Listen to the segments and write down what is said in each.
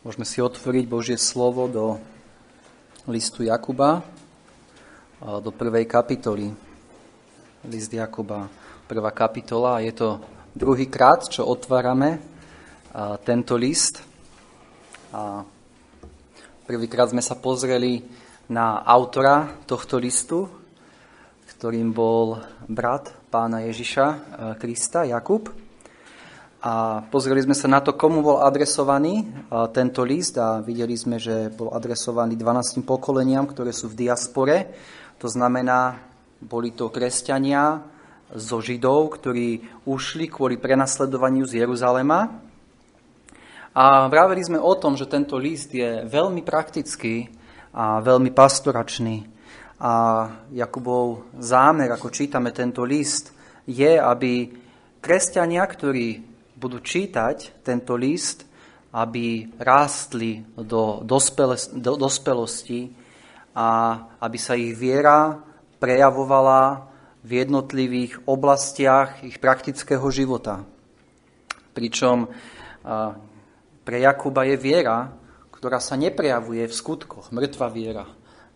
Môžeme si otvoriť Božie slovo do listu Jakuba, do prvej kapitoly. List Jakuba, prvá kapitola. Je to druhý krát, čo otvárame tento list. Prvýkrát sme sa pozreli na autora tohto listu, ktorým bol brat pána Ježiša Krista, Jakub. A pozreli sme sa na to, komu bol adresovaný tento list a videli sme, že bol adresovaný 12 pokoleniam, ktoré sú v diaspore. To znamená, boli to kresťania zo Židov, ktorí ušli kvôli prenasledovaniu z Jeruzalema. A vraveli sme o tom, že tento list je veľmi praktický a veľmi pastoračný. A Jakubov zámer, ako čítame tento list, je, aby kresťania, ktorí budú čítať tento list, aby rástli do, dospele, do dospelosti a aby sa ich viera prejavovala v jednotlivých oblastiach ich praktického života. Pričom pre Jakuba je viera, ktorá sa neprejavuje v skutkoch, mŕtva viera,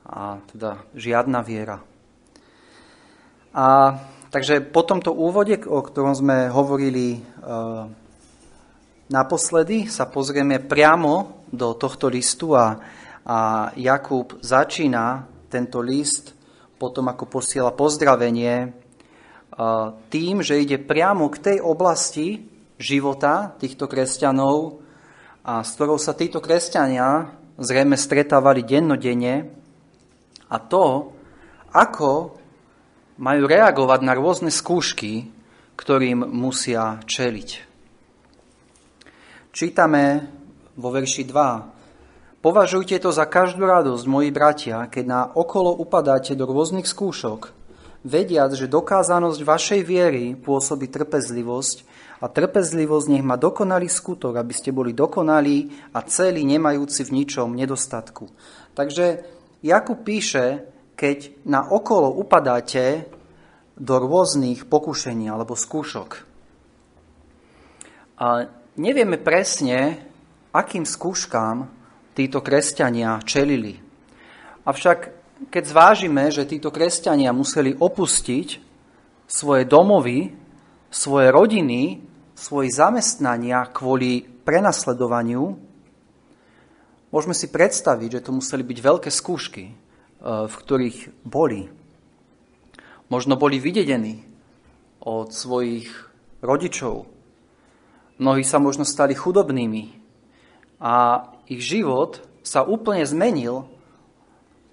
a teda žiadna viera. A Takže po tomto úvode, o ktorom sme hovorili naposledy, sa pozrieme priamo do tohto listu a, a Jakub začína tento list potom, ako posiela pozdravenie, e, tým, že ide priamo k tej oblasti života týchto kresťanov, a s ktorou sa títo kresťania zrejme stretávali dennodenne, a to, ako majú reagovať na rôzne skúšky, ktorým musia čeliť. Čítame vo verši 2. Považujte to za každú radosť, moji bratia, keď na okolo upadáte do rôznych skúšok, vediac, že dokázanosť vašej viery pôsobí trpezlivosť a trpezlivosť nech má dokonalý skutok, aby ste boli dokonalí a celí nemajúci v ničom nedostatku. Takže Jakub píše, keď na okolo upadáte do rôznych pokušení alebo skúšok. A nevieme presne, akým skúškám títo kresťania čelili. Avšak keď zvážime, že títo kresťania museli opustiť svoje domovy, svoje rodiny, svoje zamestnania kvôli prenasledovaniu, môžeme si predstaviť, že to museli byť veľké skúšky, v ktorých boli. Možno boli vydedení od svojich rodičov. Mnohí sa možno stali chudobnými a ich život sa úplne zmenil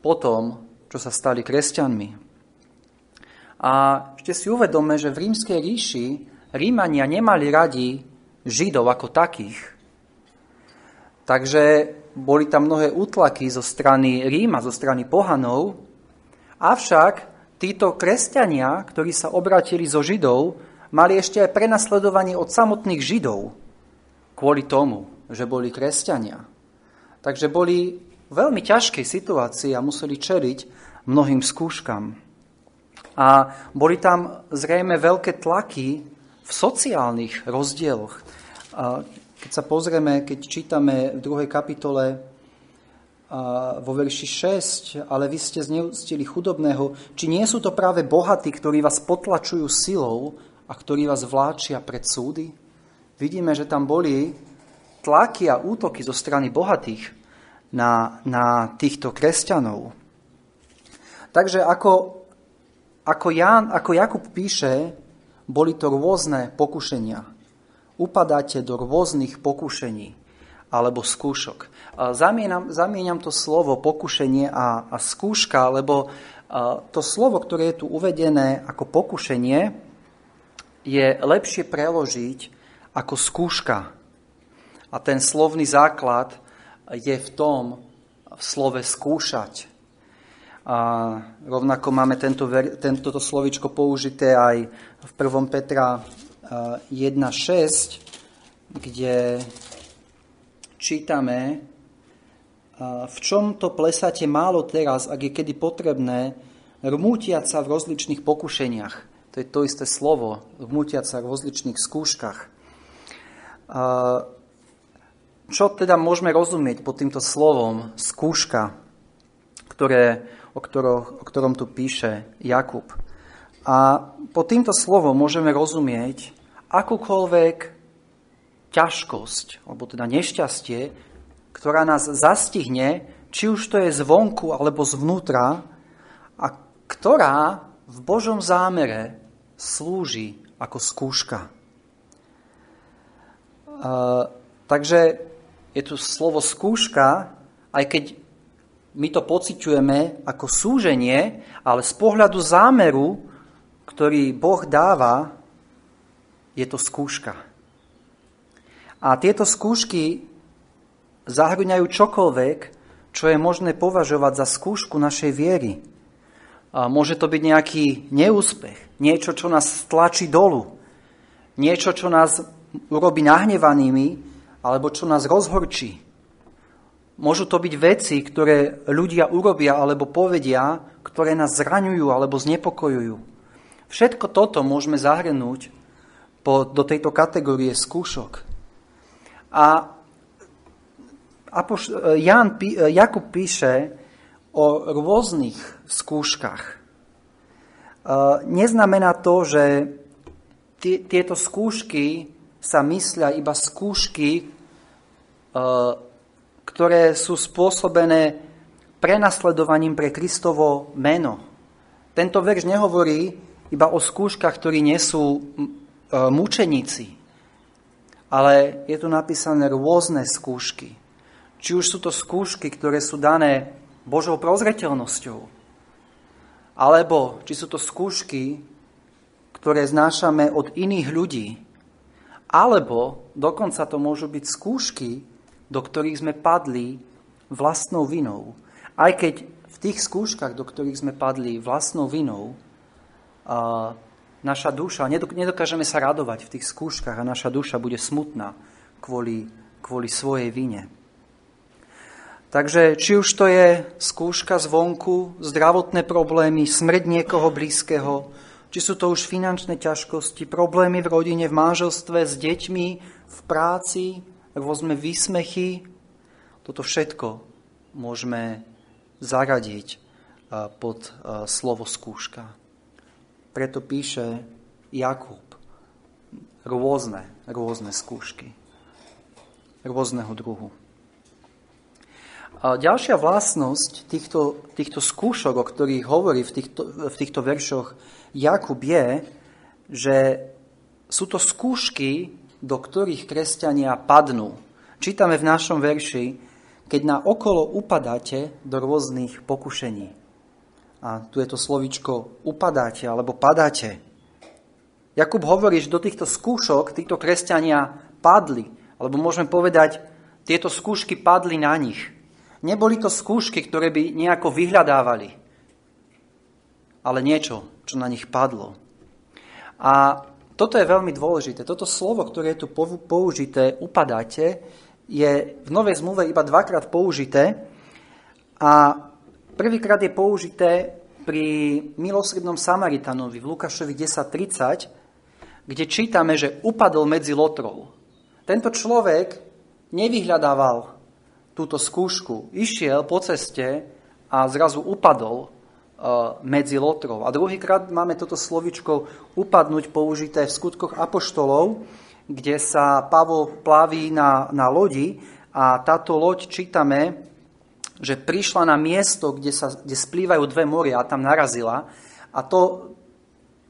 po tom, čo sa stali kresťanmi. A ešte si uvedome, že v rímskej ríši Rímania nemali radi Židov ako takých. Takže boli tam mnohé útlaky zo strany Ríma, zo strany pohanov, avšak títo kresťania, ktorí sa obratili zo Židov, mali ešte aj prenasledovanie od samotných Židov kvôli tomu, že boli kresťania. Takže boli v veľmi ťažkej situácii a museli čeliť mnohým skúškam. A boli tam zrejme veľké tlaky v sociálnych rozdieloch. Keď sa pozrieme, keď čítame v druhej kapitole vo verši 6, ale vy ste zneustili chudobného, či nie sú to práve bohatí, ktorí vás potlačujú silou a ktorí vás vláčia pred súdy? Vidíme, že tam boli tlaky a útoky zo strany bohatých na, na týchto kresťanov. Takže ako, ako, Jan, ako Jakub píše, boli to rôzne pokušenia upadáte do rôznych pokušení alebo skúšok. Zamieňam, zamieňam to slovo pokušenie a, a skúška, lebo to slovo, ktoré je tu uvedené ako pokušenie, je lepšie preložiť ako skúška. A ten slovný základ je v tom, v slove skúšať. A rovnako máme tento, tento slovičko použité aj v 1. Petra 1.6, kde čítame, v čom to plesáte málo teraz, ak je kedy potrebné, rmútiať sa v rozličných pokušeniach. To je to isté slovo, rmútiať sa v rozličných skúškach. čo teda môžeme rozumieť pod týmto slovom skúška, ktoré, o, ktorom, o ktorom tu píše Jakub? A pod týmto slovom môžeme rozumieť akúkoľvek ťažkosť, alebo teda nešťastie, ktorá nás zastihne, či už to je zvonku alebo zvnútra, a ktorá v Božom zámere slúži ako skúška. Uh, takže je tu slovo skúška, aj keď my to pociťujeme ako súženie, ale z pohľadu zámeru, ktorý Boh dáva, je to skúška. A tieto skúšky zahrňajú čokoľvek, čo je možné považovať za skúšku našej viery. A môže to byť nejaký neúspech, niečo, čo nás tlačí dolu, niečo, čo nás urobí nahnevanými, alebo čo nás rozhorčí. Môžu to byť veci, ktoré ľudia urobia alebo povedia, ktoré nás zraňujú alebo znepokojujú. Všetko toto môžeme zahrnúť po, do tejto kategórie skúšok. A Apoš- Jan, Jakub píše o rôznych skúškach. E, neznamená to, že tieto skúšky sa myslia iba skúšky, e, ktoré sú spôsobené prenasledovaním pre Kristovo meno. Tento verš nehovorí iba o skúškach, ktorí nesú e, mučeníci, ale je tu napísané rôzne skúšky. Či už sú to skúšky, ktoré sú dané Božou prozreteľnosťou, alebo či sú to skúšky, ktoré znášame od iných ľudí, alebo dokonca to môžu byť skúšky, do ktorých sme padli vlastnou vinou. Aj keď v tých skúškach, do ktorých sme padli vlastnou vinou, a naša duša, nedokážeme sa radovať v tých skúškach a naša duša bude smutná kvôli, kvôli svojej vine. Takže či už to je skúška zvonku, zdravotné problémy, smrť niekoho blízkeho, či sú to už finančné ťažkosti, problémy v rodine, v manželstve, s deťmi, v práci, rôzne výsmechy, toto všetko môžeme zaradiť pod slovo skúška. Preto píše Jakub rôzne, rôzne skúšky, rôzneho druhu. A ďalšia vlastnosť týchto, týchto skúšok, o ktorých hovorí v týchto, v týchto veršoch Jakub je, že sú to skúšky, do ktorých kresťania padnú. Čítame v našom verši, keď na okolo upadáte do rôznych pokušení. A tu je to slovičko upadáte alebo padáte. Jakub hovorí, že do týchto skúšok títo kresťania padli. Alebo môžeme povedať, tieto skúšky padli na nich. Neboli to skúšky, ktoré by nejako vyhľadávali, ale niečo, čo na nich padlo. A toto je veľmi dôležité. Toto slovo, ktoré je tu použité, upadáte, je v Novej zmluve iba dvakrát použité a prvýkrát je použité pri milosrednom Samaritanovi v Lukášovi 10.30, kde čítame, že upadol medzi lotrov. Tento človek nevyhľadával túto skúšku. Išiel po ceste a zrazu upadol e, medzi lotrov. A druhýkrát máme toto slovičko upadnúť použité v skutkoch apoštolov, kde sa Pavol plaví na, na lodi a táto loď čítame, že prišla na miesto, kde, sa, kde splývajú dve moria a tam narazila. A to,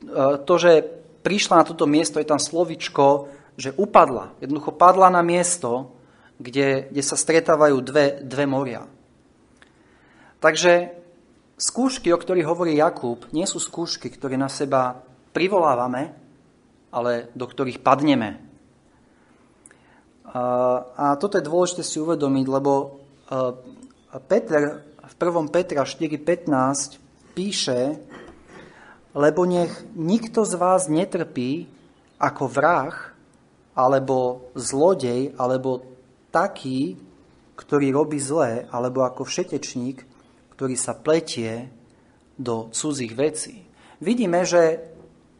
e, to, že prišla na toto miesto, je tam slovičko, že upadla. Jednoducho padla na miesto, kde, kde sa stretávajú dve, dve moria. Takže skúšky, o ktorých hovorí Jakub, nie sú skúšky, ktoré na seba privolávame, ale do ktorých padneme. A toto je dôležité si uvedomiť, lebo Peter v 1. Petra 4.15 píše, lebo nech nikto z vás netrpí ako vrah, alebo zlodej, alebo taký, ktorý robí zlé, alebo ako všetečník, ktorý sa pletie do cudzích vecí. Vidíme, že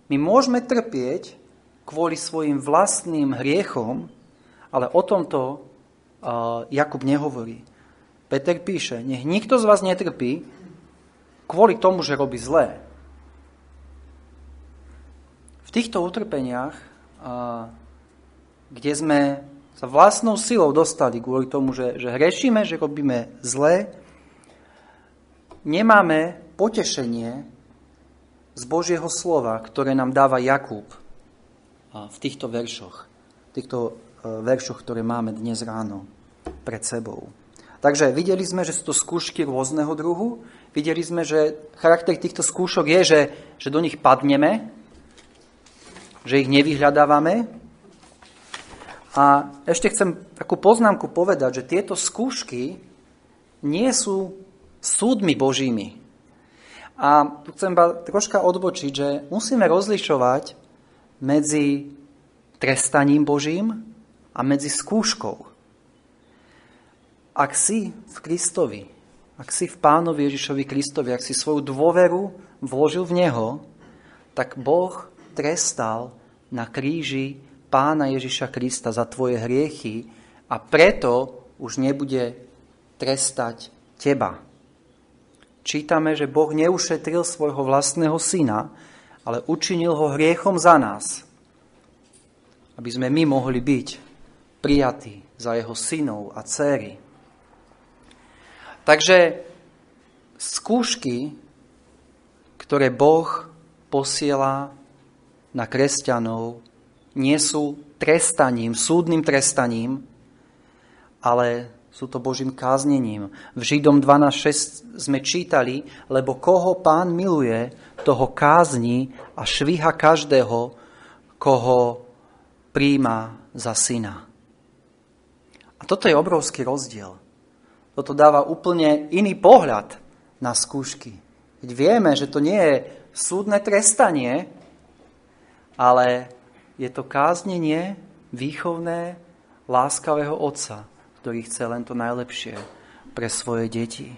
my môžeme trpieť kvôli svojim vlastným hriechom, ale o tomto Jakub nehovorí. Peter píše, nech nikto z vás netrpí kvôli tomu, že robí zlé. V týchto utrpeniach, kde sme sa vlastnou silou dostali kvôli tomu, že, že hrešíme, že robíme zlé, nemáme potešenie z Božieho slova, ktoré nám dáva Jakub v týchto veršoch, v týchto e, veršoch, ktoré máme dnes ráno pred sebou. Takže videli sme, že sú to skúšky rôzneho druhu. Videli sme, že charakter týchto skúšok je, že, že do nich padneme, že ich nevyhľadávame. A ešte chcem takú poznámku povedať, že tieto skúšky nie sú súdmi Božími. A tu chcem troška odbočiť, že musíme rozlišovať medzi trestaním Božím a medzi skúškou. Ak si v Kristovi, ak si v Pánovi Ježišovi Kristovi, ak si svoju dôveru vložil v Neho, tak Boh trestal na kríži Pána Ježiša Krista za tvoje hriechy a preto už nebude trestať teba. Čítame, že Boh neušetril svojho vlastného syna, ale učinil ho hriechom za nás, aby sme my mohli byť prijatí za jeho synov a céry. Takže skúšky, ktoré Boh posiela na kresťanov, nie sú trestaním, súdnym trestaním, ale sú to Božím káznením. V Židom 12.6 sme čítali, lebo koho pán miluje, toho kázni a švíha každého, koho príjma za syna. A toto je obrovský rozdiel. Toto dáva úplne iný pohľad na skúšky. Keď vieme, že to nie je súdne trestanie, ale je to káznenie výchovné láskavého otca, ktorý chce len to najlepšie pre svoje deti.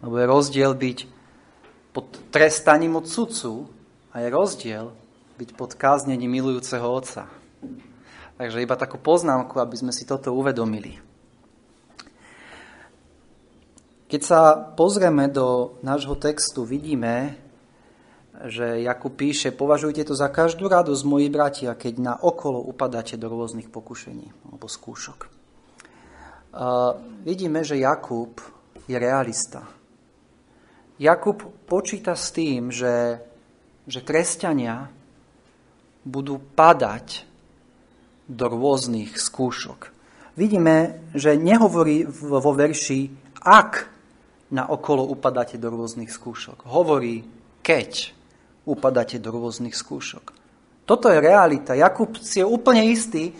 Lebo je rozdiel byť pod trestaním od sudcu a je rozdiel byť pod káznením milujúceho otca. Takže iba takú poznámku, aby sme si toto uvedomili. Keď sa pozrieme do nášho textu, vidíme, že Jakub píše, považujte to za každú radosť, moji bratia, keď na okolo upadáte do rôznych pokušení alebo skúšok vidíme, že Jakub je realista. Jakub počíta s tým, že, že kresťania budú padať do rôznych skúšok. Vidíme, že nehovorí vo verši ak na okolo upadáte do rôznych skúšok. Hovorí keď upadáte do rôznych skúšok. Toto je realita. Jakub si je úplne istý,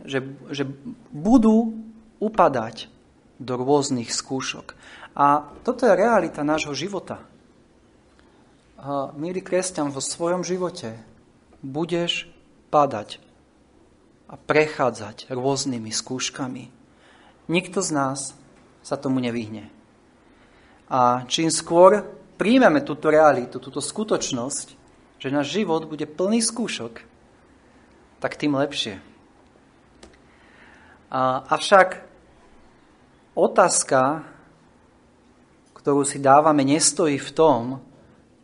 že, že budú upadať do rôznych skúšok. A toto je realita nášho života. A, milý kresťan, vo svojom živote budeš padať a prechádzať rôznymi skúškami. Nikto z nás sa tomu nevyhne. A čím skôr príjmeme túto realitu, túto skutočnosť, že náš život bude plný skúšok, tak tým lepšie. A, avšak otázka, ktorú si dávame, nestojí v tom,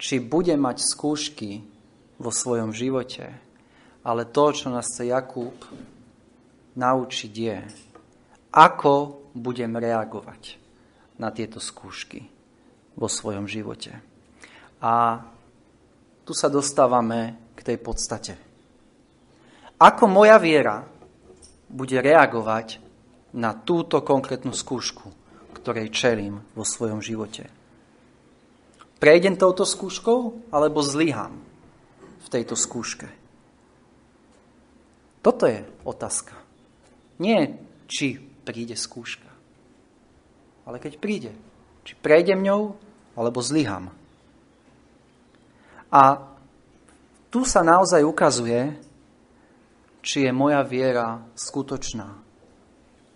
či bude mať skúšky vo svojom živote, ale to, čo nás chce Jakub naučiť je, ako budem reagovať na tieto skúšky vo svojom živote. A tu sa dostávame k tej podstate. Ako moja viera bude reagovať na túto konkrétnu skúšku, ktorej čelím vo svojom živote. Prejdem touto skúškou, alebo zlyham v tejto skúške? Toto je otázka. Nie, či príde skúška, ale keď príde, či prejdem ňou, alebo zlyham. A tu sa naozaj ukazuje, či je moja viera skutočná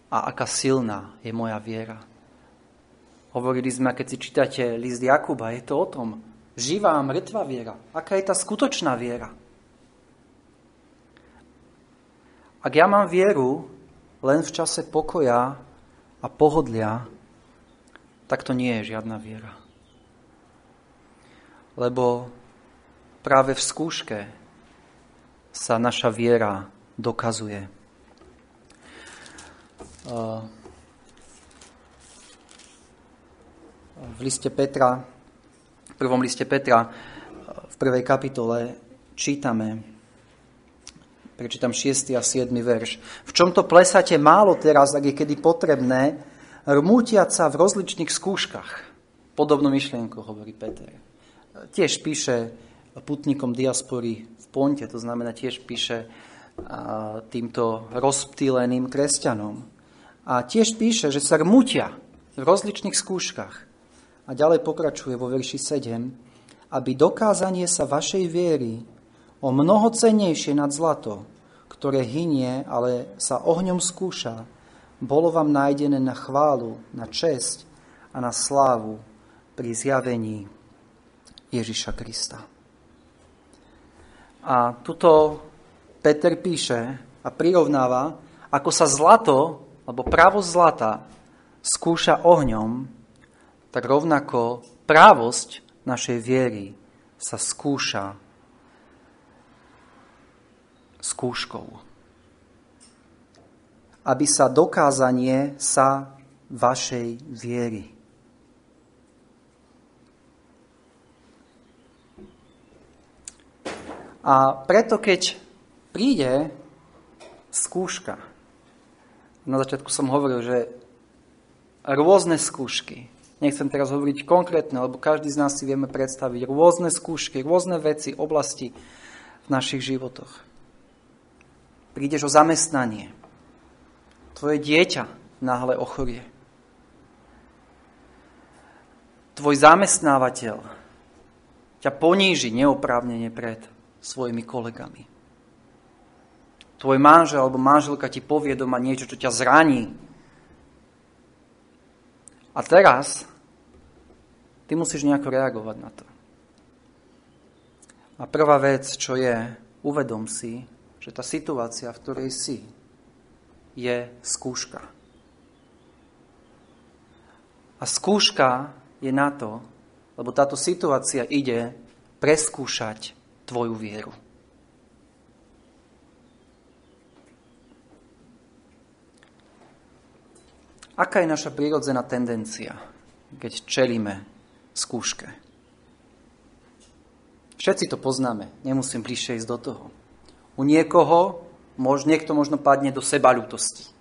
a aká silná je moja viera. Hovorili sme, keď si čítate list Jakuba, je to o tom, živá a mŕtva viera. Aká je tá skutočná viera? Ak ja mám vieru len v čase pokoja a pohodlia, tak to nie je žiadna viera. Lebo práve v skúške sa naša viera dokazuje. V liste Petra, v prvom liste Petra, v prvej kapitole čítame, prečítam 6. a 7. verš. V čomto plesate málo teraz, ak je kedy potrebné, rmútiať sa v rozličných skúškach. Podobnú myšlienku hovorí Peter. Tiež píše putníkom diaspory v Ponte, to znamená tiež píše týmto rozptýleným kresťanom. A tiež píše, že sa rmutia v rozličných skúškach. A ďalej pokračuje vo verši 7, aby dokázanie sa vašej viery o mnoho cennejšie nad zlato, ktoré hynie, ale sa ohňom skúša, bolo vám nájdené na chválu, na česť a na slávu pri zjavení Ježiša Krista. A tuto Peter píše a prirovnáva, ako sa zlato, alebo právosť zlata skúša ohňom, tak rovnako právosť našej viery sa skúša skúškou aby sa dokázanie sa vašej viery. A preto, keď príde skúška, na začiatku som hovoril, že rôzne skúšky, nechcem teraz hovoriť konkrétne, lebo každý z nás si vieme predstaviť rôzne skúšky, rôzne veci, oblasti v našich životoch. Prídeš o zamestnanie, Tvoje dieťa náhle ochorie. Tvoj zamestnávateľ ťa poníži neoprávnene pred svojimi kolegami. Tvoj manžel alebo manželka ti povie doma niečo, čo ťa zraní. A teraz ty musíš nejako reagovať na to. A prvá vec, čo je, uvedom si, že tá situácia, v ktorej si, je skúška. A skúška je na to, lebo táto situácia ide preskúšať tvoju vieru. Aká je naša prírodzená tendencia, keď čelíme skúške? Všetci to poznáme, nemusím bližšie ísť do toho. U niekoho Mož, niekto možno padne do seba ľutosti.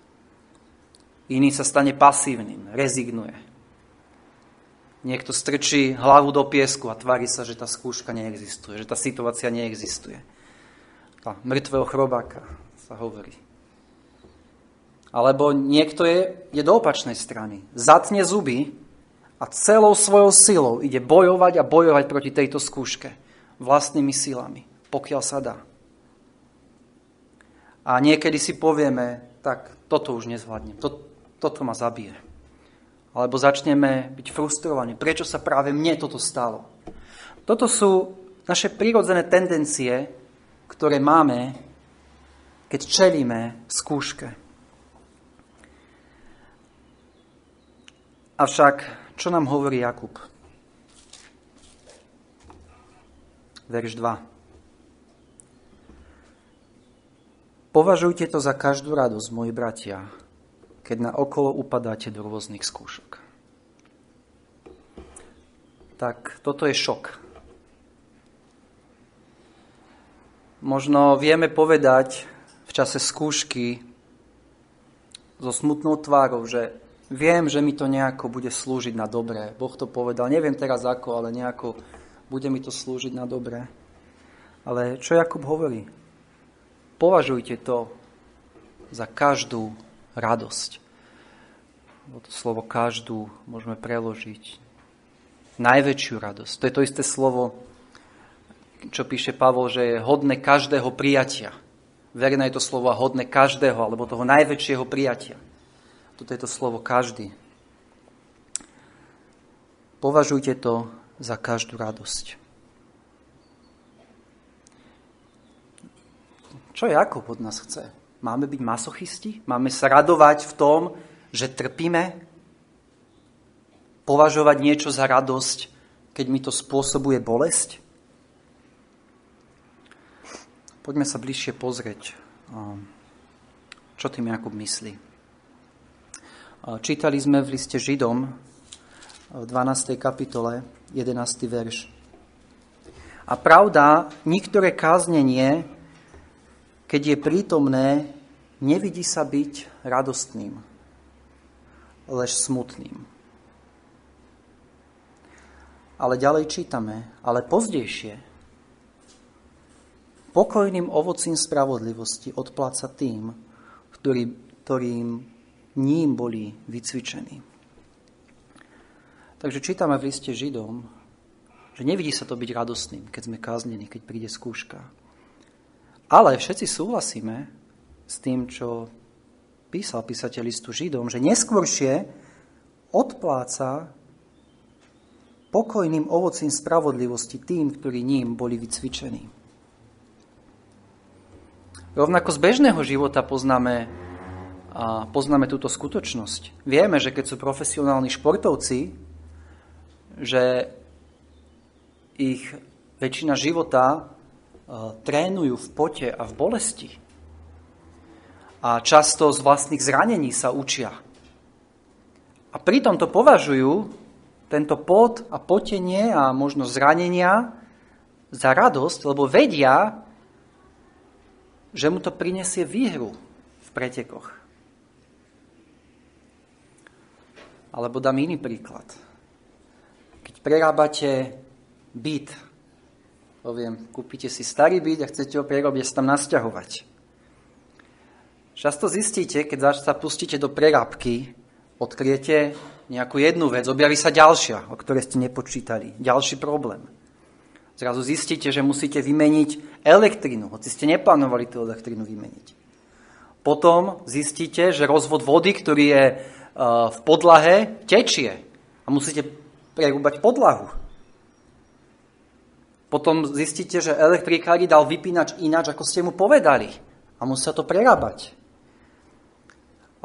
Iný sa stane pasívnym, rezignuje. Niekto strčí hlavu do piesku a tvári sa, že tá skúška neexistuje, že tá situácia neexistuje. Tá mŕtvého chrobáka sa hovorí. Alebo niekto je, je do opačnej strany. Zatne zuby a celou svojou silou ide bojovať a bojovať proti tejto skúške vlastnými silami, pokiaľ sa dá. A niekedy si povieme, tak toto už nezvládnem, to, toto ma zabije. Alebo začneme byť frustrovaní. Prečo sa práve mne toto stalo? Toto sú naše prírodzené tendencie, ktoré máme, keď čelíme skúške. Avšak, čo nám hovorí Jakub? Verš 2. Považujte to za každú radosť, moji bratia, keď na okolo upadáte do rôznych skúšok. Tak toto je šok. Možno vieme povedať v čase skúšky so smutnou tvárou, že viem, že mi to nejako bude slúžiť na dobré. Boh to povedal, neviem teraz ako, ale nejako bude mi to slúžiť na dobré. Ale čo Jakub hovorí? Považujte to za každú radosť. To slovo každú môžeme preložiť. Najväčšiu radosť. To je to isté slovo, čo píše Pavol, že je hodné každého prijatia. Verné je to slovo hodné každého, alebo toho najväčšieho prijatia. Toto je to slovo každý. Považujte to za každú radosť. Čo Jakub od nás chce? Máme byť masochisti? Máme sa radovať v tom, že trpíme? Považovať niečo za radosť, keď mi to spôsobuje bolesť? Poďme sa bližšie pozrieť, čo tým Jakub myslí. Čítali sme v liste Židom v 12. kapitole 11. verš. A pravda, niektoré káznenie, keď je prítomné, nevidí sa byť radostným, lež smutným. Ale ďalej čítame, ale pozdejšie, pokojným ovocím spravodlivosti odpláca tým, ktorý, ktorým ním boli vycvičení. Takže čítame v liste Židom, že nevidí sa to byť radostným, keď sme káznení, keď príde skúška. Ale všetci súhlasíme s tým, čo písal písateľ listu Židom, že neskôršie odpláca pokojným ovocím spravodlivosti tým, ktorí ním boli vycvičení. Rovnako z bežného života poznáme, a poznáme túto skutočnosť. Vieme, že keď sú profesionálni športovci, že ich väčšina života trénujú v pote a v bolesti. A často z vlastných zranení sa učia. A pritom to považujú, tento pot a potenie a možno zranenia, za radosť, lebo vedia, že mu to prinesie výhru v pretekoch. Alebo dám iný príklad. Keď prerábate byt, poviem, kúpite si starý byt a chcete ho prerobiť sa tam nasťahovať. Často zistíte, keď sa pustíte do prerábky, odkriete nejakú jednu vec, objaví sa ďalšia, o ktorej ste nepočítali, ďalší problém. Zrazu zistíte, že musíte vymeniť elektrinu, hoci ste neplánovali tú elektrinu vymeniť. Potom zistíte, že rozvod vody, ktorý je e, v podlahe, tečie a musíte prerúbať podlahu. Potom zistíte, že elektrikári dal vypínač ináč, ako ste mu povedali a musia to prerábať.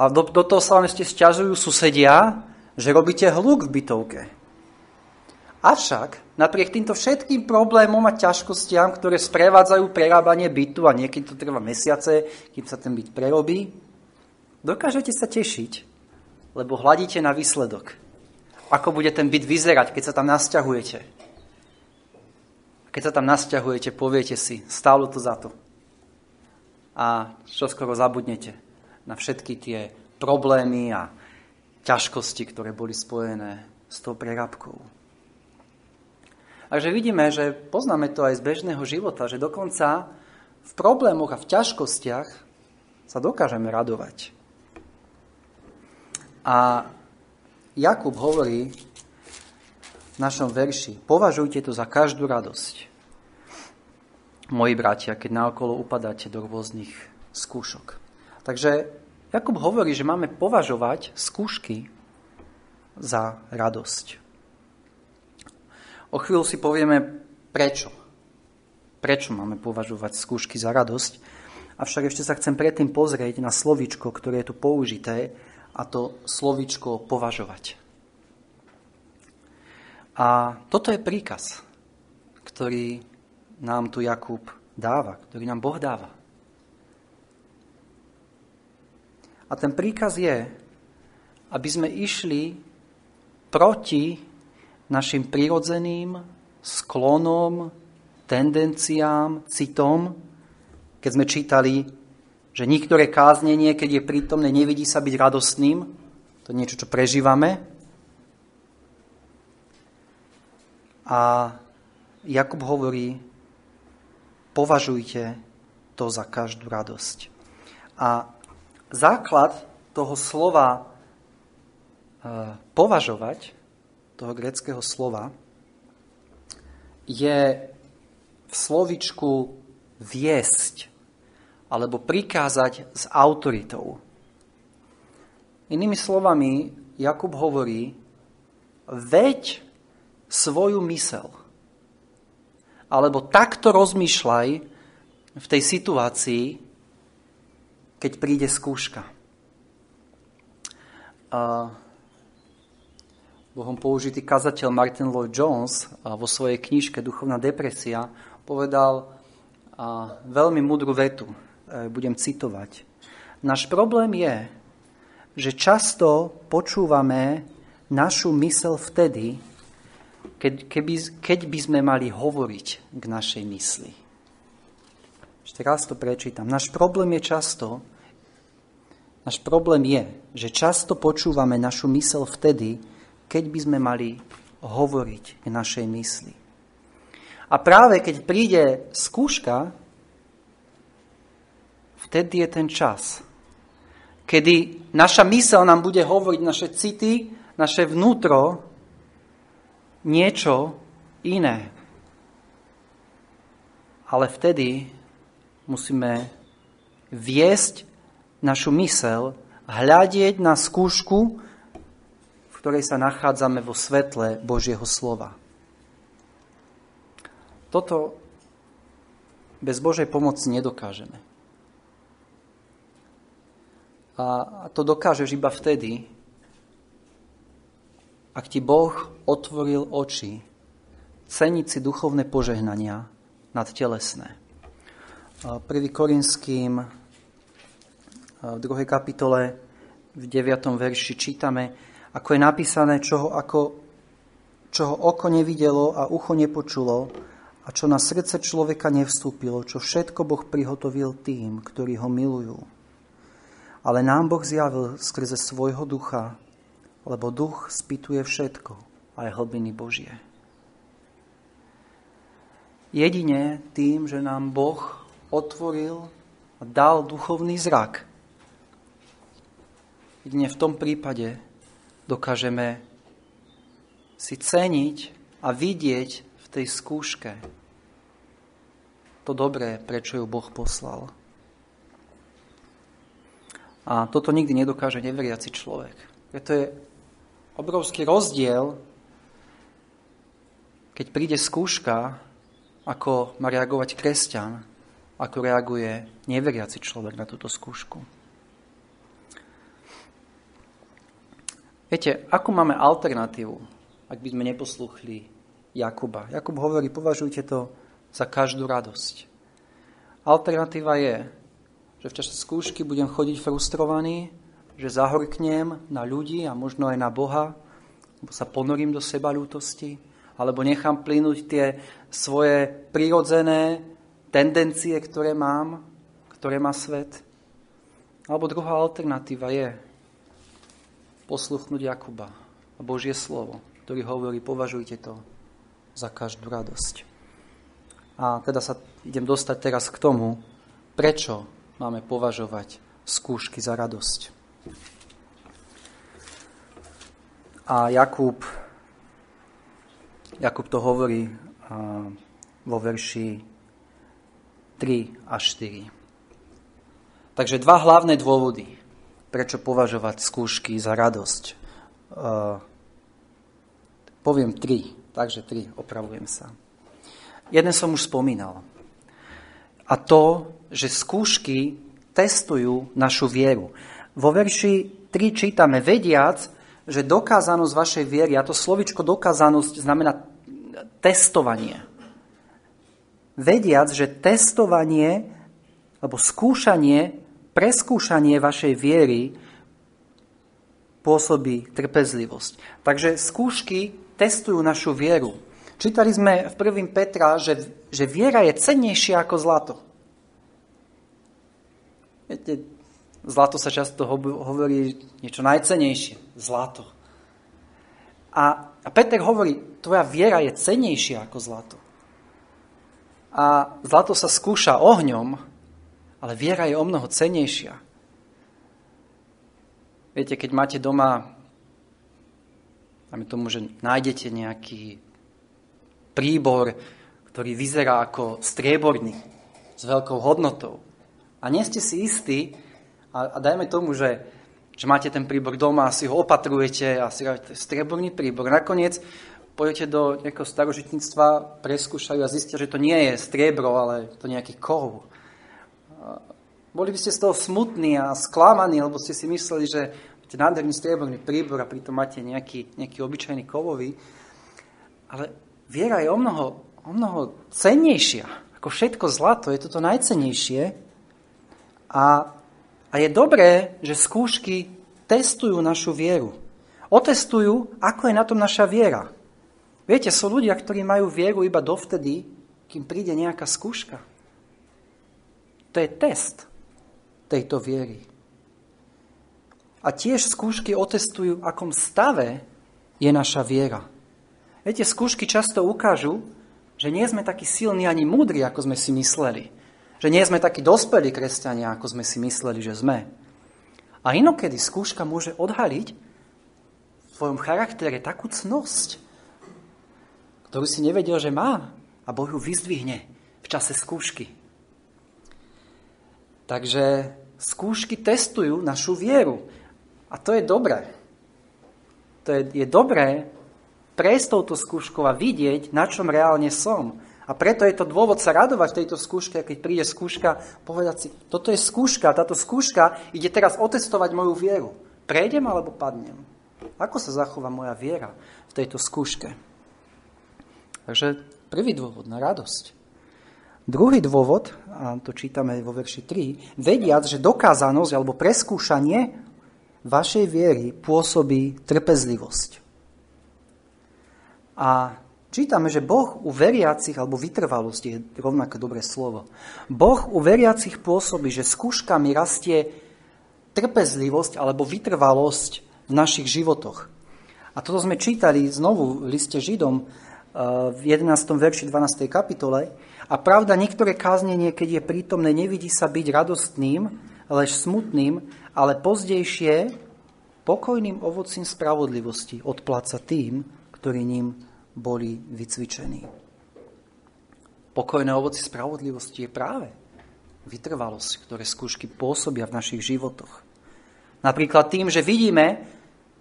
A do, do toho sa vám ešte sťažujú susedia, že robíte hluk v bytovke. Avšak napriek týmto všetkým problémom a ťažkostiam, ktoré sprevádzajú prerábanie bytu a niekedy to trvá mesiace, kým sa ten byt prerobí, dokážete sa tešiť, lebo hľadíte na výsledok. Ako bude ten byt vyzerať, keď sa tam nasťahujete. Keď sa tam nasťahujete, poviete si, stálo to za to. A čo skoro zabudnete na všetky tie problémy a ťažkosti, ktoré boli spojené s tou prerábkou. Takže vidíme, že poznáme to aj z bežného života, že dokonca v problémoch a v ťažkostiach sa dokážeme radovať. A Jakub hovorí v našom verši, považujte to za každú radosť, moji bratia, keď naokolo upadáte do rôznych skúšok. Takže Jakub hovorí, že máme považovať skúšky za radosť. O chvíľu si povieme, prečo. Prečo máme považovať skúšky za radosť. Avšak ešte sa chcem predtým pozrieť na slovičko, ktoré je tu použité, a to slovičko považovať. A toto je príkaz, ktorý nám tu Jakub dáva, ktorý nám Boh dáva. A ten príkaz je, aby sme išli proti našim prirodzeným sklonom, tendenciám, citom, keď sme čítali, že niektoré káznenie, keď je prítomné, nevidí sa byť radostným, to je niečo, čo prežívame. A Jakub hovorí, považujte to za každú radosť. A základ toho slova e, považovať toho greckého slova je v slovičku viesť alebo prikázať s autoritou. Inými slovami, Jakub hovorí, veď svoju mysel. Alebo takto rozmýšľaj v tej situácii, keď príde skúška. Bohom použitý kazateľ Martin Lloyd Jones vo svojej knižke Duchovná depresia povedal veľmi mudrú vetu. E, budem citovať. Náš problém je, že často počúvame našu mysel vtedy, keď, keby, keď by sme mali hovoriť k našej mysli. Ešte raz to prečítam. Náš problém je často, náš problém je, že často počúvame našu mysel vtedy, keď by sme mali hovoriť k našej mysli. A práve keď príde skúška, vtedy je ten čas, kedy naša mysel nám bude hovoriť naše city, naše vnútro, niečo iné. Ale vtedy musíme viesť našu mysel, hľadieť na skúšku, ktorej sa nachádzame vo svetle Božieho slova. Toto bez Božej pomoci nedokážeme. A to dokážeš iba vtedy, ak ti Boh otvoril oči, ceniť si duchovné požehnania nad telesné. 1. Korinským v 2. kapitole v 9. verši čítame, ako je napísané, čoho, ako, čoho oko nevidelo a ucho nepočulo a čo na srdce človeka nevstúpilo, čo všetko Boh prihotovil tým, ktorí ho milujú. Ale nám Boh zjavil skrze svojho ducha, lebo duch spýtuje všetko, aj hlbiny Božie. Jedine tým, že nám Boh otvoril a dal duchovný zrak, jedine v tom prípade dokážeme si ceniť a vidieť v tej skúške to dobré, prečo ju Boh poslal. A toto nikdy nedokáže neveriaci človek. Preto je obrovský rozdiel, keď príde skúška, ako má reagovať kresťan, ako reaguje neveriaci človek na túto skúšku. Viete, ako máme alternatívu, ak by sme neposluchli Jakuba? Jakub hovorí, považujte to za každú radosť. Alternatíva je, že v čase skúšky budem chodiť frustrovaný, že zahorknem na ľudí a možno aj na Boha, alebo sa ponorím do seba ľútosti, alebo nechám plynúť tie svoje prirodzené tendencie, ktoré mám, ktoré má svet. Alebo druhá alternatíva je, posluchnúť Jakuba a Božie slovo, ktorý hovorí, považujte to za každú radosť. A teda sa idem dostať teraz k tomu, prečo máme považovať skúšky za radosť. A Jakub, Jakub to hovorí vo verši 3 a 4. Takže dva hlavné dôvody, prečo považovať skúšky za radosť. Uh, poviem tri, takže tri, opravujem sa. Jeden som už spomínal. A to, že skúšky testujú našu vieru. Vo verši 3 čítame, vediac, že dokázanosť vašej viery, a to slovičko dokázanosť znamená testovanie. Vediac, že testovanie alebo skúšanie preskúšanie vašej viery pôsobí trpezlivosť. Takže skúšky testujú našu vieru. Čítali sme v 1. Petra, že, že viera je cennejšia ako zlato. Viete, zlato sa často hovorí niečo najcenejšie. Zlato. A, a Peter hovorí, tvoja viera je cennejšia ako zlato. A zlato sa skúša ohňom, ale viera je o mnoho cenejšia. Viete, keď máte doma, dáme tomu, že nájdete nejaký príbor, ktorý vyzerá ako strieborný, s veľkou hodnotou. A nie ste si istí, a, a dajme tomu, že, že máte ten príbor doma si ho opatrujete a si hovoríte, strieborný príbor. Nakoniec pôjdete do nejakého starožitníctva, preskúšajú a zistia, že to nie je striebro, ale to nejaký kov. Boli by ste z toho smutní a sklamaní, lebo ste si mysleli, že máte nádherný strieborný príbor a pritom máte nejaký, nejaký obyčajný kovový. Ale viera je o mnoho, o mnoho cennejšia ako všetko zlato. Je toto najcennejšie. A, a je dobré, že skúšky testujú našu vieru. Otestujú, ako je na tom naša viera. Viete, sú ľudia, ktorí majú vieru iba dovtedy, kým príde nejaká skúška. To je test tejto viery. A tiež skúšky otestujú, akom stave je naša viera. Viete, skúšky často ukážu, že nie sme takí silní ani múdri, ako sme si mysleli. Že nie sme takí dospelí kresťania, ako sme si mysleli, že sme. A inokedy skúška môže odhaliť v tvojom charaktere takú cnosť, ktorú si nevedel, že má a Boh ju vyzdvihne v čase skúšky. Takže skúšky testujú našu vieru. A to je dobré. To je, je dobré prejsť touto skúškou a vidieť, na čom reálne som. A preto je to dôvod sa radovať v tejto skúške, keď príde skúška, povedať si, toto je skúška, táto skúška ide teraz otestovať moju vieru. Prejdem alebo padnem? Ako sa zachová moja viera v tejto skúške? Takže prvý dôvod na radosť. Druhý dôvod, a to čítame vo verši 3, vediac, že dokázanosť alebo preskúšanie vašej viery pôsobí trpezlivosť. A Čítame, že Boh u veriacich, alebo vytrvalosť je rovnaké dobré slovo. Boh u veriacich pôsobí, že skúškami rastie trpezlivosť alebo vytrvalosť v našich životoch. A toto sme čítali znovu v liste Židom eh, v 11. verši 12. kapitole. A pravda, niektoré káznenie, keď je prítomné, nevidí sa byť radostným, lež smutným, ale pozdejšie pokojným ovocím spravodlivosti odpláca tým, ktorí ním boli vycvičení. Pokojné ovoci spravodlivosti je práve vytrvalosť, ktoré skúšky pôsobia v našich životoch. Napríklad tým, že vidíme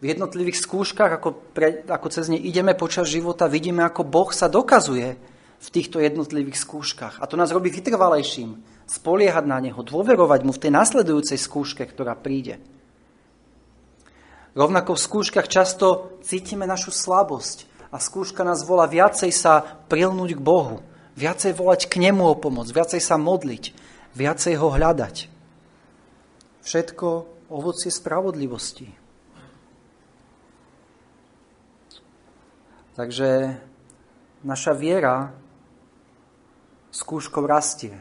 v jednotlivých skúškach, ako, pre, ako cez ne ideme počas života, vidíme, ako Boh sa dokazuje v týchto jednotlivých skúškach. A to nás robí vytrvalejším. Spoliehať na Neho, dôverovať Mu v tej nasledujúcej skúške, ktorá príde. Rovnako v skúškach často cítime našu slabosť, a skúška nás volá viacej sa prilnúť k Bohu, viacej volať k Nemu o pomoc, viacej sa modliť, viacej ho hľadať. Všetko ovocie spravodlivosti. Takže naša viera skúškou rastie.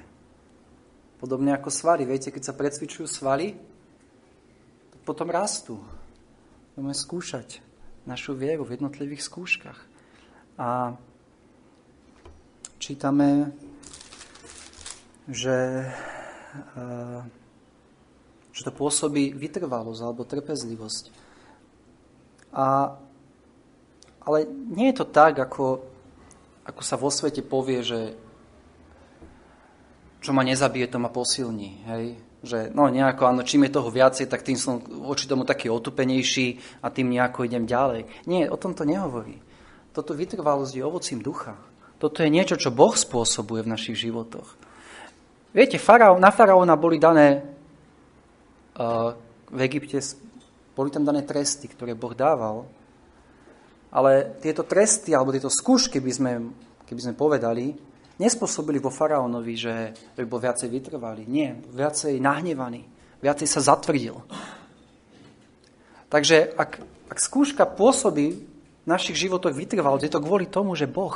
Podobne ako svaly. Viete, keď sa precvičujú svaly, potom rastú. Budeme skúšať našu vieru v jednotlivých skúškach. A čítame, že, eh, že to pôsobí vytrvalosť alebo trpezlivosť. A, ale nie je to tak, ako, ako sa vo svete povie, že čo ma nezabije, to ma posilní. Hej? Že no nejako, áno, čím je toho viacej, tak tým som voči tomu taký otupenejší a tým nejako idem ďalej. Nie, o tom to nehovorí. Toto vytrvalosť je ovocím ducha. Toto je niečo, čo Boh spôsobuje v našich životoch. Viete, faraó, na faraóna boli dané uh, v Egypte, boli tam dané tresty, ktoré Boh dával, ale tieto tresty, alebo tieto skúšky, by sme, keby sme povedali, nespôsobili vo faraónovi, že by bol viacej vytrvalý. Nie, viacej nahnevaný, viacej sa zatvrdil. Takže ak, ak skúška pôsobí v našich životoch vytrvalosť, je to kvôli tomu, že Boh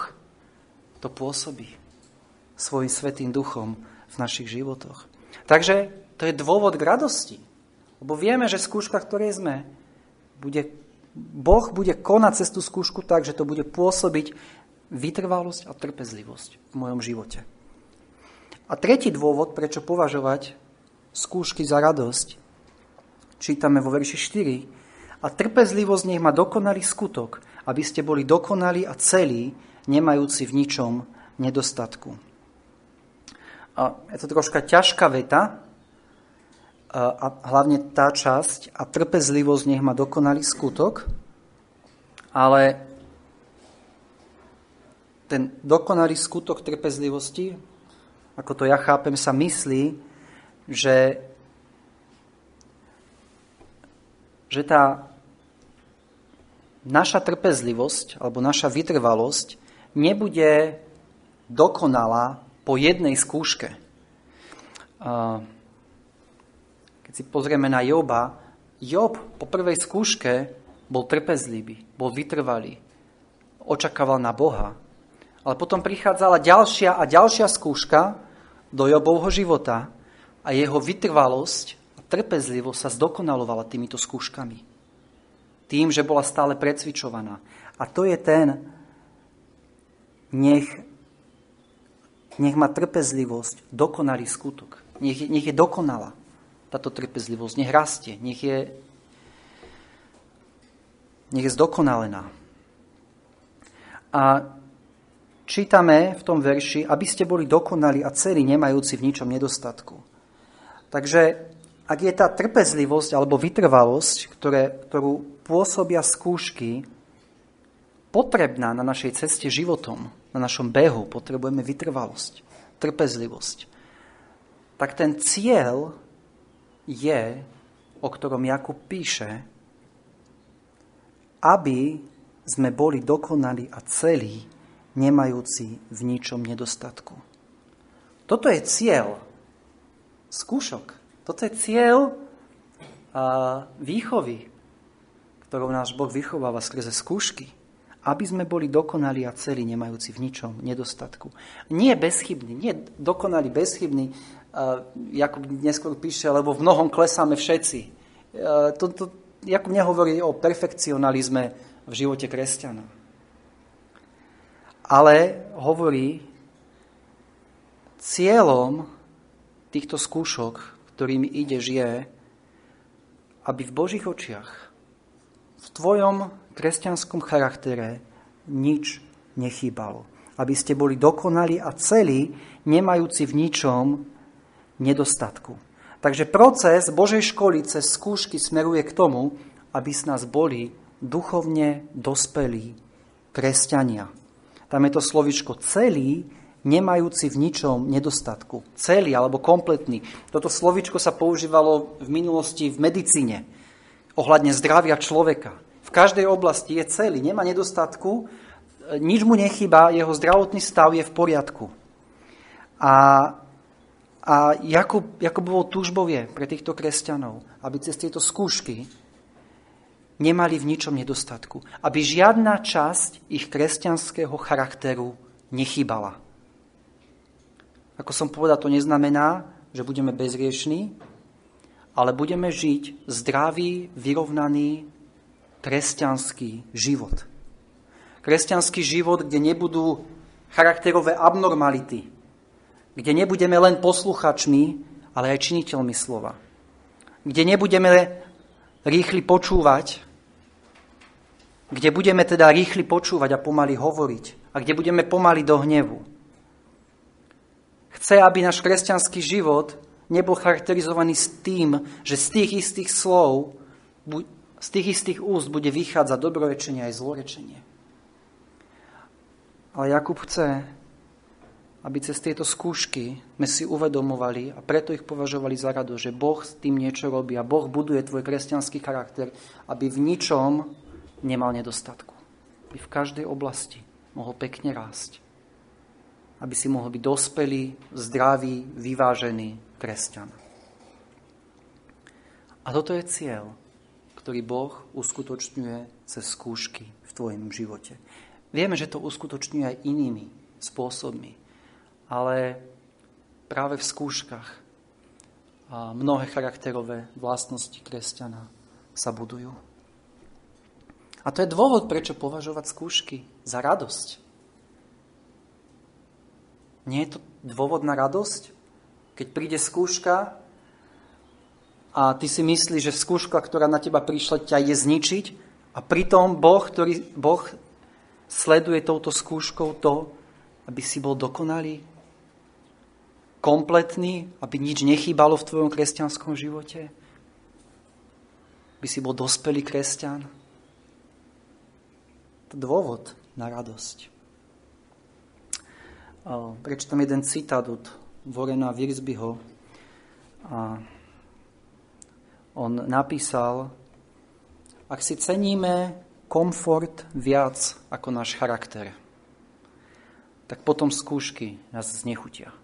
to pôsobí svojim svetým duchom v našich životoch. Takže to je dôvod k radosti. Lebo vieme, že skúška, ktorej sme, bude, Boh bude konať cez tú skúšku tak, že to bude pôsobiť vytrvalosť a trpezlivosť v mojom živote. A tretí dôvod, prečo považovať skúšky za radosť, čítame vo verši 4. A trpezlivosť nech má dokonalý skutok, aby ste boli dokonali a celí, nemajúci v ničom nedostatku. A je to troška ťažká veta, a hlavne tá časť, a trpezlivosť nech má dokonalý skutok, ale ten dokonalý skutok trpezlivosti, ako to ja chápem, sa myslí, že, že tá naša trpezlivosť alebo naša vytrvalosť nebude dokonalá po jednej skúške. Keď si pozrieme na Joba, Job po prvej skúške bol trpezlivý, bol vytrvalý, očakával na Boha. Ale potom prichádzala ďalšia a ďalšia skúška do Jobovho života a jeho vytrvalosť a trpezlivosť sa zdokonalovala týmito skúškami. Tým, že bola stále precvičovaná. A to je ten, nech, nech má trpezlivosť dokonalý skutok. Nech, nech je dokonalá táto trpezlivosť. Nech rastie, nech je, nech je zdokonalená. A čítame v tom verši, aby ste boli dokonali a celí, nemajúci v ničom nedostatku. Takže ak je tá trpezlivosť alebo vytrvalosť, ktoré, ktorú pôsobia skúšky, potrebná na našej ceste životom, na našom behu, potrebujeme vytrvalosť, trpezlivosť, tak ten cieľ je, o ktorom Jakub píše, aby sme boli dokonali a celí, nemajúci v ničom nedostatku. Toto je cieľ skúšok. Toto je cieľ výchovy, ktorou náš Boh vychováva skrze skúšky. Aby sme boli dokonali a celí, nemajúci v ničom nedostatku. Nie bezchybný, nie dokonali bezchybný, Jakub neskôr píše, lebo v mnohom klesáme všetci. Uh, to, to, nehovorí o perfekcionalizme v živote kresťana. Ale hovorí, cieľom týchto skúšok, ktorými ideš, je, aby v Božích očiach, v tvojom kresťanskom charaktere nič nechýbalo. Aby ste boli dokonali a celí, nemajúci v ničom nedostatku. Takže proces Božej školy cez skúšky smeruje k tomu, aby s nás boli duchovne dospelí kresťania. Tam je to slovičko celý, nemajúci v ničom nedostatku. Celý alebo kompletný. Toto slovičko sa používalo v minulosti v medicíne ohľadne zdravia človeka. V každej oblasti je celý, nemá nedostatku, nič mu nechýba, jeho zdravotný stav je v poriadku. A, a Jakub, Jakubovou túžbou je pre týchto kresťanov, aby cez tieto skúšky nemali v ničom nedostatku. Aby žiadna časť ich kresťanského charakteru nechybala. Ako som povedal, to neznamená, že budeme bezriešní, ale budeme žiť zdravý, vyrovnaný kresťanský život. Kresťanský život, kde nebudú charakterové abnormality, kde nebudeme len posluchačmi, ale aj činiteľmi slova. Kde nebudeme rýchli počúvať, kde budeme teda rýchli počúvať a pomaly hovoriť a kde budeme pomaly do hnevu chce, aby náš kresťanský život nebol charakterizovaný s tým, že z tých istých slov, z tých istých úst bude vychádzať dobrorečenie aj zlorečenie. Ale Jakub chce, aby cez tieto skúšky sme si uvedomovali a preto ich považovali za rado, že Boh s tým niečo robí a Boh buduje tvoj kresťanský charakter, aby v ničom nemal nedostatku. Aby v každej oblasti mohol pekne rásť aby si mohol byť dospelý, zdravý, vyvážený kresťan. A toto je cieľ, ktorý Boh uskutočňuje cez skúšky v tvojom živote. Vieme, že to uskutočňuje aj inými spôsobmi, ale práve v skúškach a mnohé charakterové vlastnosti kresťana sa budujú. A to je dôvod, prečo považovať skúšky za radosť. Nie je to dôvod na radosť? Keď príde skúška a ty si myslíš, že skúška, ktorá na teba prišla, ťa je zničiť a pritom Boh, ktorý, boh sleduje touto skúškou to, aby si bol dokonalý, kompletný, aby nič nechýbalo v tvojom kresťanskom živote, aby si bol dospelý kresťan. To dôvod na radosť. Prečítam jeden citát od Vorena Virsbyho. A on napísal, ak si ceníme komfort viac ako náš charakter, tak potom skúšky nás znechutia.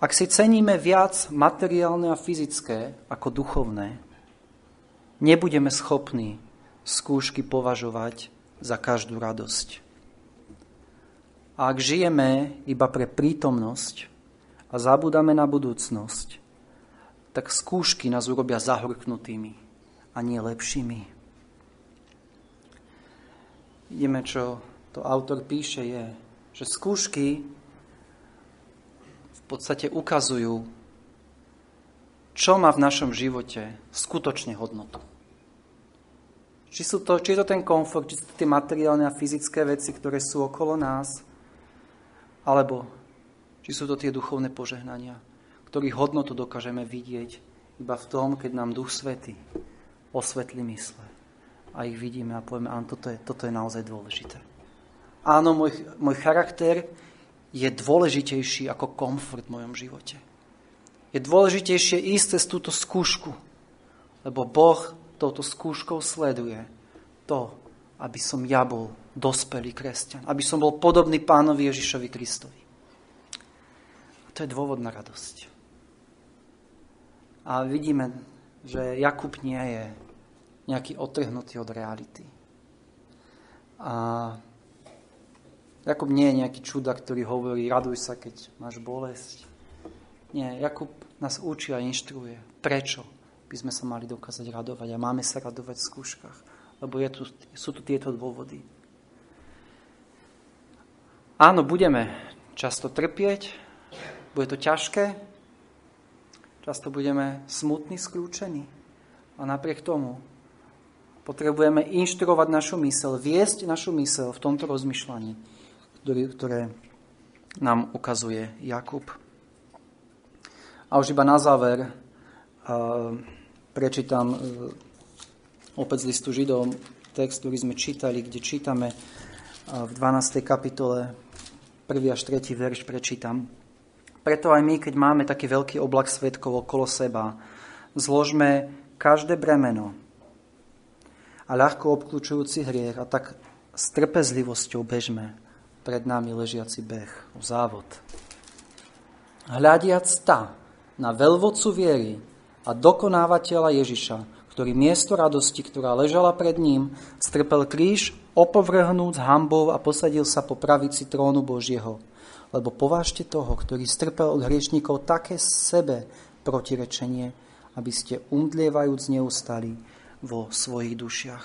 Ak si ceníme viac materiálne a fyzické ako duchovné, nebudeme schopní skúšky považovať za každú radosť. A ak žijeme iba pre prítomnosť a zabúdame na budúcnosť, tak skúšky nás urobia zahrknutými a nie lepšími. Ideme, čo to autor píše, je, že skúšky podstate ukazujú, čo má v našom živote skutočne hodnotu. Či, sú to, či je to ten komfort, či sú to tie materiálne a fyzické veci, ktoré sú okolo nás, alebo či sú to tie duchovné požehnania, ktorých hodnotu dokážeme vidieť iba v tom, keď nám Duch Svety osvetlí mysle. A ich vidíme a povieme, áno, toto je, toto je naozaj dôležité. Áno, môj, môj charakter je dôležitejší ako komfort v mojom živote. Je dôležitejšie ísť cez túto skúšku, lebo Boh touto skúškou sleduje to, aby som ja bol dospelý kresťan, aby som bol podobný pánovi Ježišovi Kristovi. A to je dôvod na radosť. A vidíme, že Jakub nie je nejaký otrhnutý od reality. A Jakub nie je nejaký čuda, ktorý hovorí, raduj sa, keď máš bolesť. Nie, Jakub nás učí a inštruuje. Prečo by sme sa mali dokázať radovať a máme sa radovať v skúškach? Lebo je tu, sú tu tieto dôvody. Áno, budeme často trpieť, bude to ťažké, často budeme smutní, skľúčení. A napriek tomu potrebujeme inštruovať našu mysel, viesť našu mysel v tomto rozmýšľaní ktoré nám ukazuje Jakub. A už iba na záver prečítam e, opäť z listu Židom text, ktorý sme čítali, kde čítame v 12. kapitole 1. až 3. verš prečítam. Preto aj my, keď máme taký veľký oblak svetkov okolo seba, zložme každé bremeno a ľahko obklúčujúci hriech a tak s trpezlivosťou bežme pred nami ležiaci beh, o závod. Hľadiac tá na veľvodcu viery a dokonávateľa Ježiša, ktorý miesto radosti, ktorá ležala pred ním, strpel kríž, opovrhnúc hambou a posadil sa po pravici trónu Božieho. Lebo povážte toho, ktorý strpel od hriešníkov také sebe protirečenie, aby ste umdlievajúc neustali vo svojich dušiach.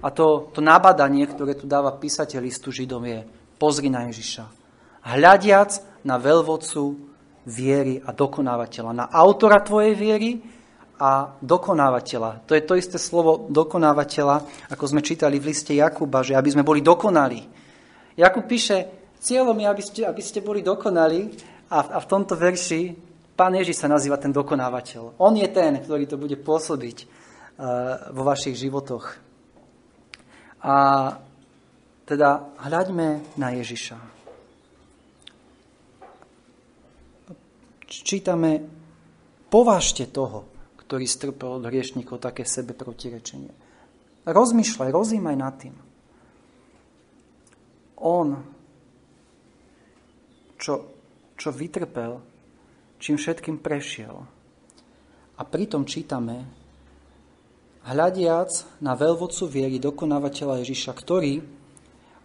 A to, to nabadanie, ktoré tu dáva písateľ listu Židom je, Pozri na Ježiša. Hľadiac na veľvodcu viery a dokonávateľa. Na autora tvojej viery a dokonávateľa. To je to isté slovo dokonávateľa, ako sme čítali v liste Jakuba, že aby sme boli dokonali. Jakub píše, cieľom je, aby ste, aby ste boli dokonali a, a v tomto verši Pán Ježiš sa nazýva ten dokonávateľ. On je ten, ktorý to bude pôsobiť uh, vo vašich životoch. A teda hľaďme na Ježiša. Čítame, považte toho, ktorý strpel od hriešnikov také sebe protirečenie. Rozmýšľaj, rozímaj nad tým. On, čo, čo vytrpel, čím všetkým prešiel. A pritom čítame, hľadiac na veľvodcu viery, dokonávateľa Ježiša, ktorý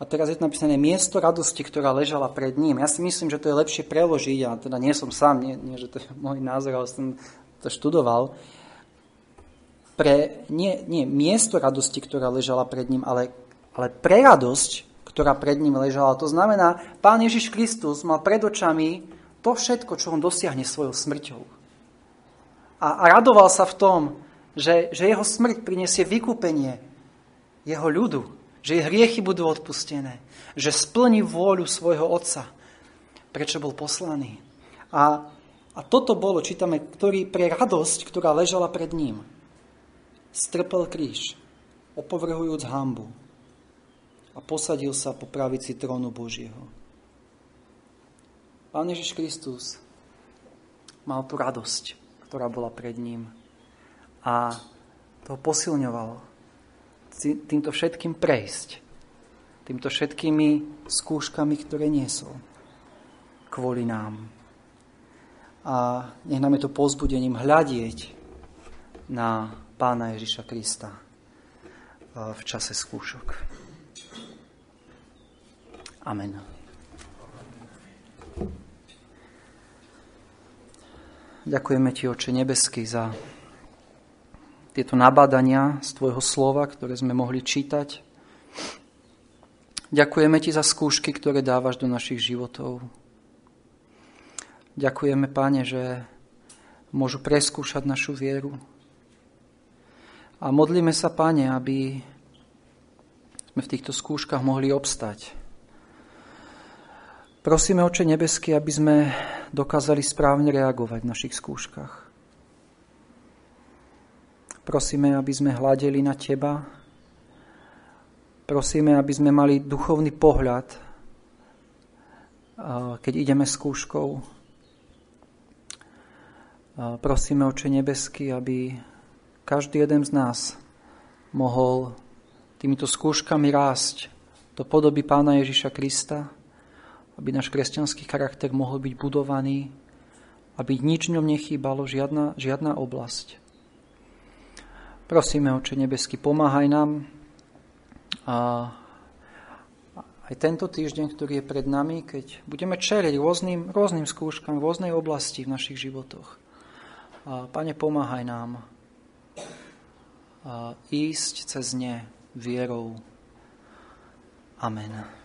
a teraz je to napísané miesto radosti, ktorá ležala pred ním. Ja si myslím, že to je lepšie preložiť, a teda nie som sám, nie, nie že to je môj názor, ale som to študoval. Pre, nie, nie miesto radosti, ktorá ležala pred ním, ale, ale pre radosť, ktorá pred ním ležala. To znamená, Pán Ježiš Kristus mal pred očami to všetko, čo on dosiahne svojou smrťou. A, a radoval sa v tom, že, že jeho smrť prinesie vykúpenie jeho ľudu, že jej hriechy budú odpustené, že splní vôľu svojho Otca, prečo bol poslaný. A, a toto bolo, čítame, ktorý pre radosť, ktorá ležala pred ním, strpel kríž, opovrhujúc hambu a posadil sa po pravici trónu Božieho. Pán Ježiš Kristus mal tú radosť, ktorá bola pred ním. A to posilňovalo. Týmto všetkým prejsť. Týmto všetkými skúškami, ktoré niesol kvôli nám. A nech nám je to pozbudením hľadieť na Pána Ježiša Krista v čase skúšok. Amen. Ďakujeme Ti, Oče nebeský, za tieto nabádania z Tvojho slova, ktoré sme mohli čítať. Ďakujeme Ti za skúšky, ktoré dávaš do našich životov. Ďakujeme, Páne, že môžu preskúšať našu vieru. A modlíme sa, Páne, aby sme v týchto skúškach mohli obstať. Prosíme, Oče nebeský, aby sme dokázali správne reagovať v našich skúškach. Prosíme, aby sme hľadeli na Teba. Prosíme, aby sme mali duchovný pohľad, keď ideme skúškou. Prosíme, Oče nebeský, aby každý jeden z nás mohol týmito skúškami rásť do podoby Pána Ježiša Krista, aby náš kresťanský charakter mohol byť budovaný, aby nič ňom nechýbalo, žiadna, žiadna oblasť. Prosíme, Oče nebesky, pomáhaj nám a aj tento týždeň, ktorý je pred nami, keď budeme čeliť rôznym, rôznym skúškam v rôznej oblasti v našich životoch. A, Pane, pomáhaj nám a ísť cez ne vierou. Amen.